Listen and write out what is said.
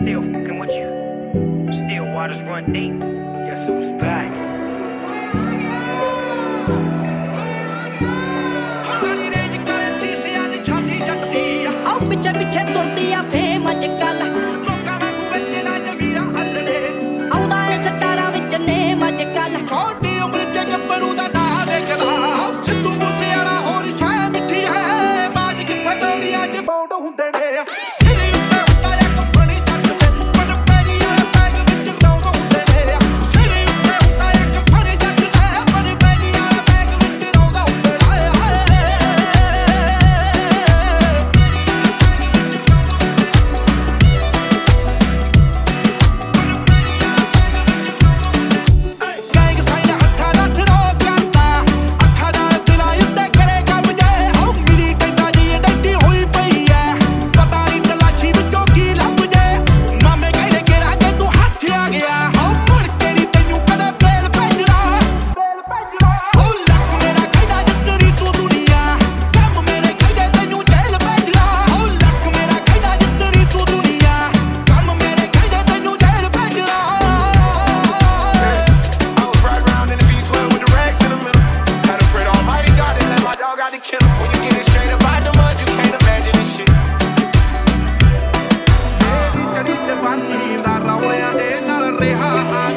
Still fucking with you. Still waters run deep. Guess who's back? Oh, bitch, I could check tortilla pay. reha